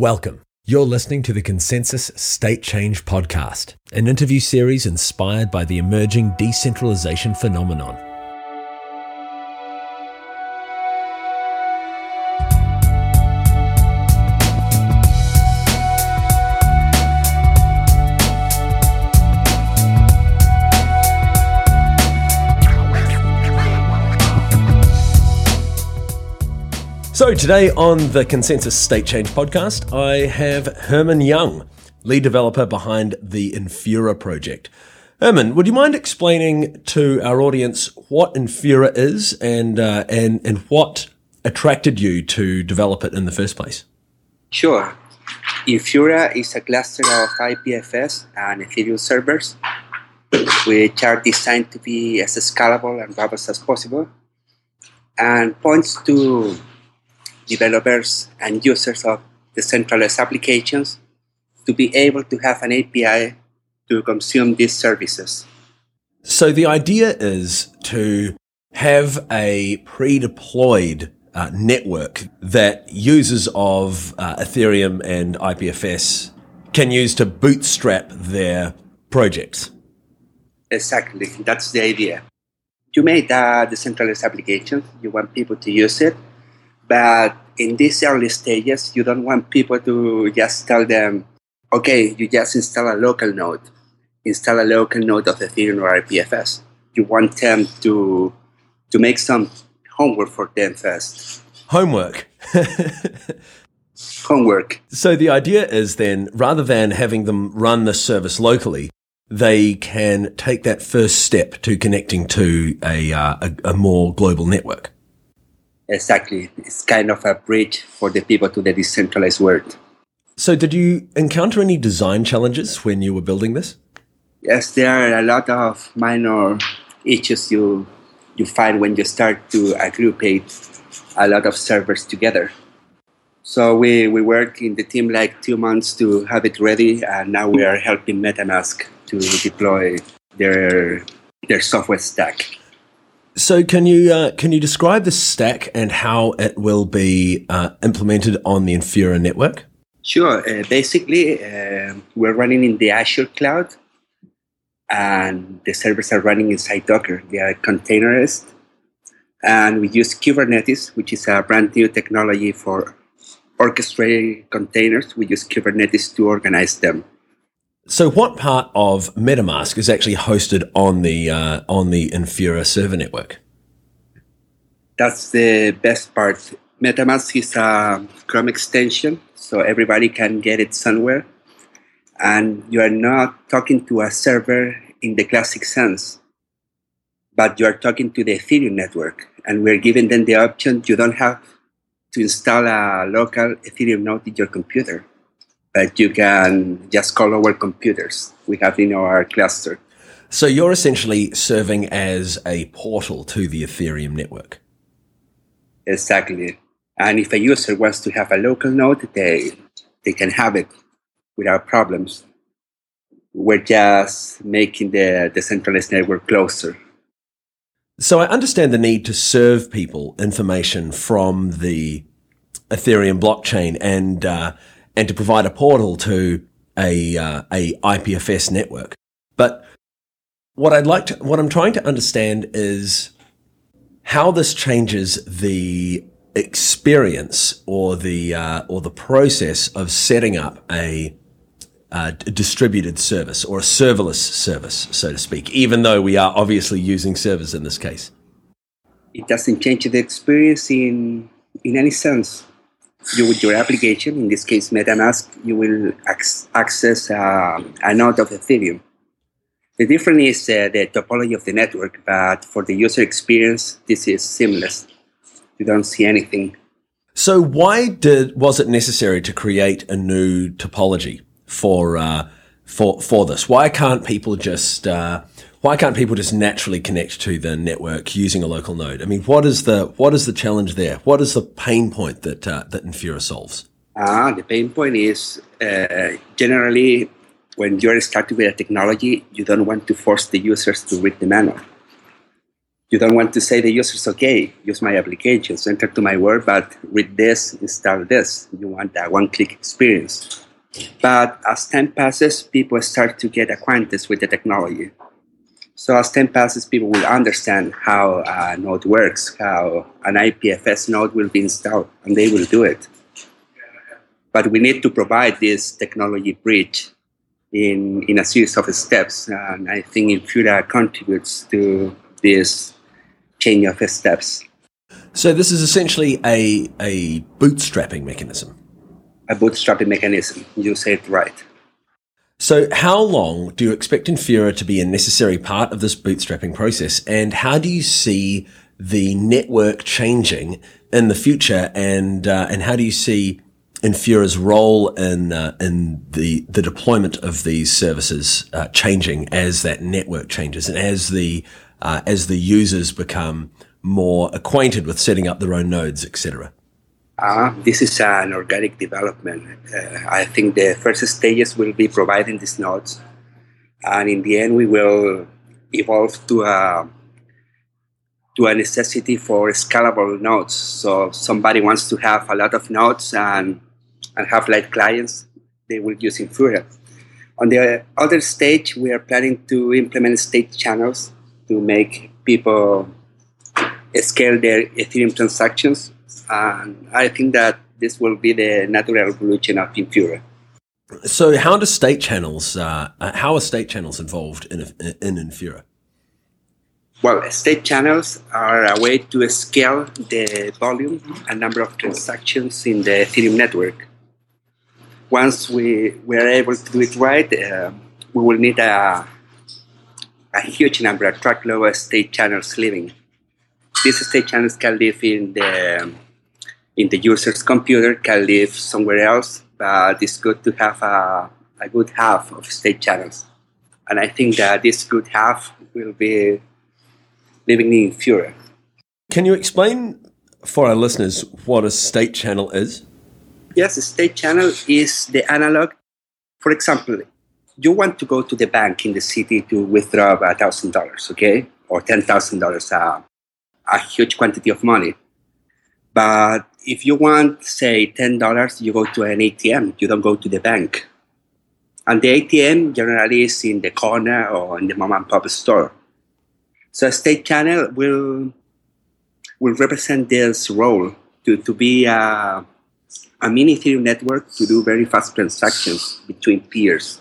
Welcome. You're listening to the ConsenSys State Change Podcast, an interview series inspired by the emerging decentralization phenomenon. So, today on the ConsenSys State Change podcast, I have Herman Junge, lead developer behind the Infura project. Herman, would you mind explaining to our audience what Infura is and, uh, and, and what attracted you to develop it in the first place? Sure. Infura is a cluster of IPFS and Ethereum servers, which are designed to be as scalable and robust as possible, and points to developers and users of decentralized applications to be able to have an API to consume these services. So the idea is to have a pre-deployed uh, network that users of uh, Ethereum and IPFS can use to bootstrap their projects. Exactly, that's the idea. You made a decentralized application, you want people to use it, but in these early stages, you don't want people to just tell them, okay, you just install a local node, install a local node of Ethereum or IPFS. You want them to to make some homework for them first. Homework. homework. So the idea is then, rather than having them run the service locally, they can take that first step to connecting to a, uh, a, a more global network. Exactly. It's kind of a bridge for the people to the decentralized world. So, did you encounter any design challenges when you were building this? Yes, there are a lot of minor issues you you find when you start to aggregate a lot of servers together. So we, we worked in the team like two months to have it ready, and now we are helping MetaMask to deploy their their software stack. So, can you uh, can you describe the stack and how it will be uh, implemented on the Infura network? Sure. Uh, basically, uh, we're running in the Azure cloud, and the servers are running inside Docker. They are containerized, and we use Kubernetes, which is a brand new technology for orchestrating containers. We use Kubernetes to organize them. So, what part of MetaMask is actually hosted on the uh, on the Infura server network? That's the best part. MetaMask is a Chrome extension, so everybody can get it somewhere, and you are not talking to a server in the classic sense, but you are talking to the Ethereum network, and we're giving them the option. You don't have to install a local Ethereum node in your computer but you can just call our computers we have in our cluster. So you're essentially serving as a portal to the Ethereum network. Exactly. And if a user wants to have a local node, they they can have it without problems. We're just making the decentralized network closer. So I understand the need to serve people information from the Ethereum blockchain and uh, and to provide a portal to a uh, a IPFS network. But what I'd like to, what I'm trying to understand is how this changes the experience or the uh, or the process of setting up a, a distributed service or a serverless service, so to speak. Even though we are obviously using servers in this case, it doesn't change the experience in in any sense you with your application, in this case MetaMask, you will ac- access uh, a node of Ethereum. The difference is uh, the topology of the network, but for the user experience, this is seamless. You don't see anything. So, why did was it necessary to create a new topology for uh, for for this? Why can't people just uh, why can't people just naturally connect to the network using a local node? I mean, what is the what is the challenge there? What is the pain point that uh, that Infura solves? Ah, the pain point is uh, generally when you're starting with a technology, you don't want to force the users to read the manual. you don't want to say the users, okay, use my applications, enter to my world, but read this, install this. You want that one click experience. But as time passes, people start to get acquainted with the technology. So as time passes, people will understand how a node works, how an IPFS node will be installed, and they will do it. But we need to provide this technology bridge in, in a series of steps. And I think Infura uh, contributes to this chain of steps. So this is essentially a, a bootstrapping mechanism. A bootstrapping mechanism. You said right. So how long do you expect Infura to be a necessary part of this bootstrapping process? And how do you see the network changing in the future? And, uh, and how do you see Infura's role in uh, in the the deployment of these services uh, changing as that network changes and as the uh, as the users become more acquainted with setting up their own nodes, etc. Uh, this is an organic development. Uh, I think the first stages will be providing these nodes, and in the end, we will evolve to a to a necessity for scalable nodes. So somebody wants to have a lot of nodes and and have like clients, they will use Infura. On the other stage, we are planning to implement state channels to make people scale their Ethereum transactions. And I think that this will be the natural evolution of Infura. So, how do state channels? Uh, how are state channels involved in in Infura? Well, state channels are a way to scale the volume and number of transactions in the Ethereum network once we, we are able to do it right, uh, we will need a, a huge number, of truckload state channels living. These state channels can live in the in the user's computer, can live somewhere else, but it's good to have a, a good half of state channels. And I think that this good half will be living in Infura. Can you explain for our listeners what a state channel is? Yes, a state channel is the analog. For example, you want to go to the bank in the city to withdraw a thousand dollars, okay, or ten thousand dollars, uh, a huge quantity of money. But if you want, say, ten dollars, you go to an ATM. You don't go to the bank, and the ATM generally is in the corner or in the mom and pop store. So a state channel will will represent this role to, to be a a mini Ethereum network to do very fast transactions between peers.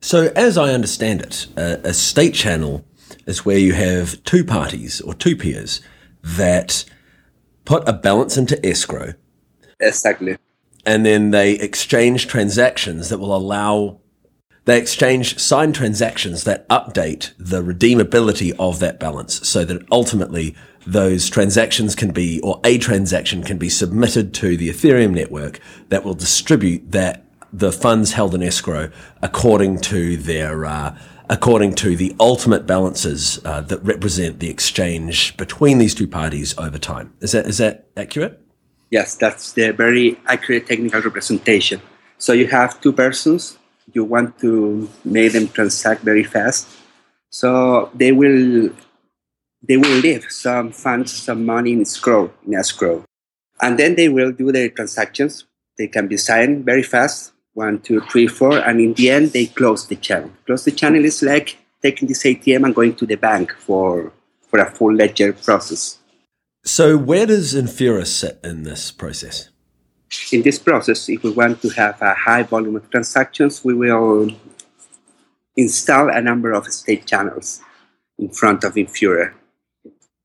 So, as I understand it, a, a state channel is where you have two parties or two peers that put a balance into escrow. Exactly. And then they exchange transactions that will allow they exchange signed transactions that update the redeemability of that balance so that ultimately those transactions can be, or a transaction can be submitted to the Ethereum network that will distribute that the funds held in escrow according to their, uh, according to the ultimate balances uh, that represent the exchange between these two parties over time. Is that is that accurate? Yes, that's the very accurate technical representation. So you have two persons you want to make them transact very fast. So they will they will leave some funds, some money in escrow, in escrow. And then they will do their transactions. They can be signed very fast, one, two, three, four, and in the end they close the channel. Close the channel is like taking this ATM and going to the bank for for a full ledger process. So where does Infura sit in this process? in this process, if we want to have a high volume of transactions, we will install a number of state channels in front of Infura.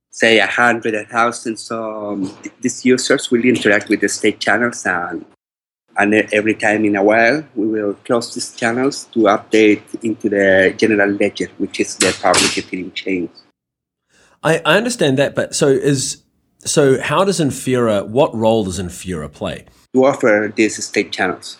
Say a hundred, a thousand. So um, these users will interact with the state channels, and and every time in a while, we will close these channels to update into the general ledger, which is the public Ethereum chain. I, I understand that, but so is so how does Infura? What role does Infura play? to offer these state channels.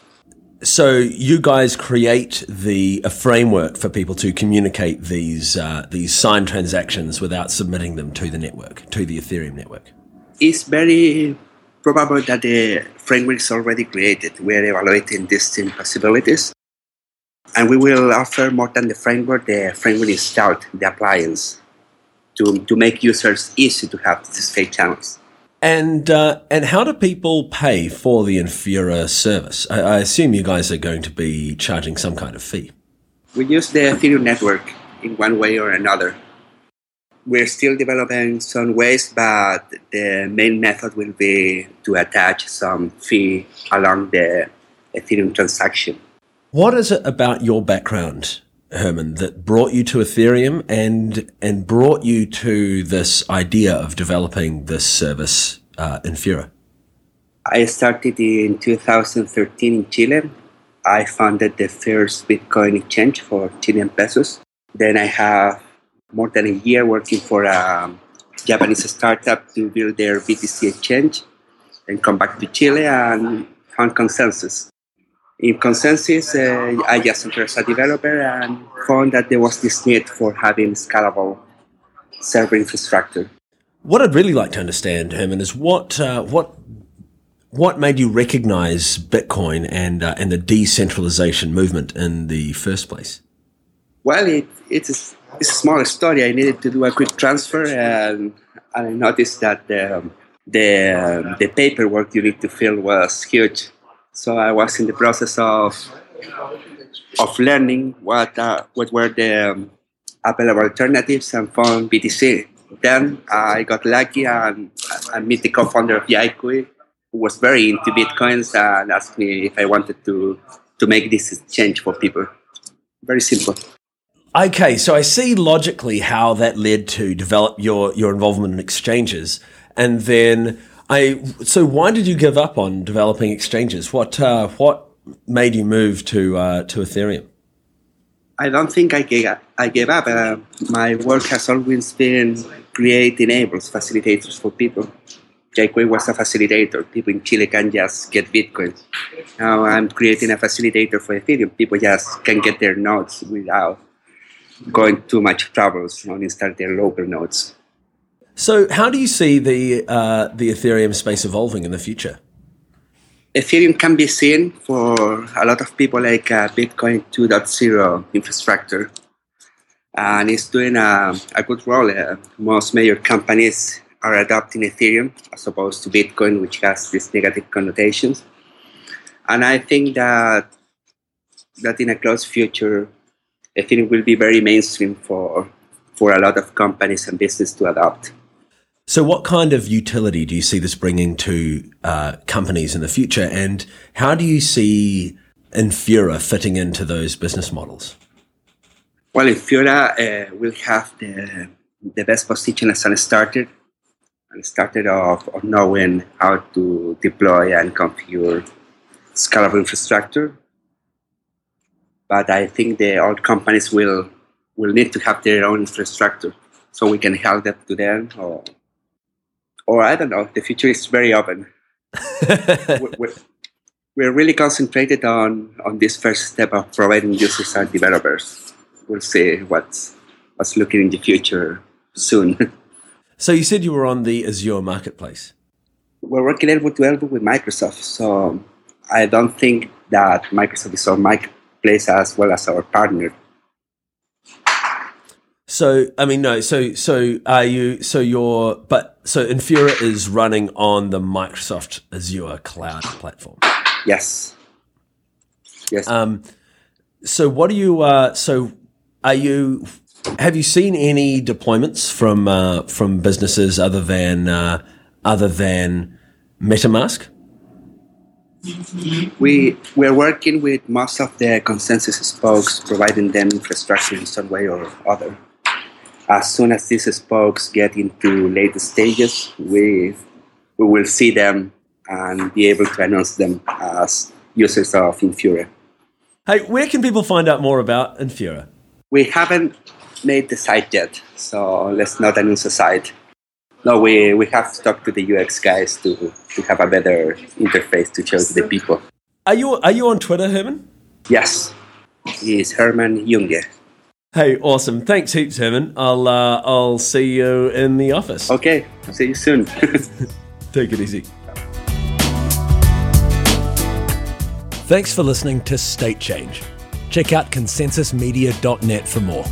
So you guys create the a framework for people to communicate these uh, these signed transactions without submitting them to the network, to the Ethereum network. It's very probable that the framework is already created. We are evaluating distinct possibilities, and we will offer more than the framework. The framework installed, the appliance, to, to make users easy to have these fake channels. And uh, and how do people pay for the Infura service? I, I, assume you guys are going to be charging some kind of fee. We use the Ethereum network in one way or another. We're still developing some ways, but the main method will be to attach some fee along the Ethereum transaction. What is it about your background Herman, that brought you to Ethereum and and brought you to this idea of developing this service uh, Infura? I started in 2013 in Chile. I founded the first Bitcoin exchange for Chilean pesos. Then I have more than a year working for a Japanese startup to build their BTC exchange, and come back to Chile and found ConsenSys in ConsenSys, uh, I just entered as a developer and found that there was this need for having scalable server infrastructure. What I'd really like to understand, Herman, is what uh, what what made you recognize Bitcoin and uh, and the decentralization movement in the first place? Well, it, it's a, it's a small story. I needed to do a quick transfer, and, I noticed that the the, the paperwork you need to fill was huge so I was in the process of of learning what uh, what were the um, available alternatives and found BTC. Then I got lucky and I met the co-founder of Yaikui, who was very into bitcoins and asked me if I wanted to to make this change for people. Very simple. Okay, so I see logically how that led to develop your your involvement in exchanges, and then I so why did you give up on developing exchanges? What uh, what made you move to uh, to Ethereum? I don't think I gave up. I gave up. Uh, my work has always been create enablers, facilitators for people. Yaikui was a facilitator. People in Chile can just get Bitcoin. Now I'm creating a facilitator for Ethereum. People just can get their nodes without going too much troubles on install their local nodes. So, how do you see the uh, the Ethereum space evolving in the future? Ethereum can be seen for a lot of people like uh, Bitcoin 2.0 infrastructure, and it's doing a, a good role. Uh, most major companies are adopting Ethereum as opposed to Bitcoin, which has these negative connotations. And I think that that in a close future, Ethereum will be very mainstream for for a lot of companies and business to adopt. So, what kind of utility do you see this bringing to uh, companies in the future, and how do you see Infura fitting into those business models? Well, Infura uh, will have the, the best position as a starter, and started of, of knowing how to deploy and configure scalable infrastructure. But I think the old companies will will need to have their own infrastructure, so we can help them to them or or I don't know, the future is very open. we're, we're, really concentrated on, on this first step of providing users and developers. We'll see what's, what's looking in the future soon. so you said you were on the Azure marketplace. We're working elbow to elbow with Microsoft, so I don't think that Microsoft is our marketplace as well as our partner. So I mean, no. So so are you? So you're but so Infura is running on the Microsoft Azure cloud platform. Yes. Yes. Um. So what do you? Uh. So are you? Have you seen any deployments from uh, from businesses other than uh, other than MetaMask? We we're working with most of the ConsenSys spokes, providing them infrastructure in some way or other as soon as these spokes get into later stages, we, we will see them and be able to announce them as users of Infura. Hey, where can people find out more about Infura? We haven't made the site yet, so let's not announce the site. No, we, we have to talk to the UX guys to, to have a better interface to show to the people. Are you, are you on Twitter, Herman? Yes, he's Herman Junge. Hey, awesome. Thanks heaps, Herman. I'll uh, I'll see you in the office. Okay. See you soon. Take it easy. Thanks for listening to State Change. Check out consensysmedia.net for more.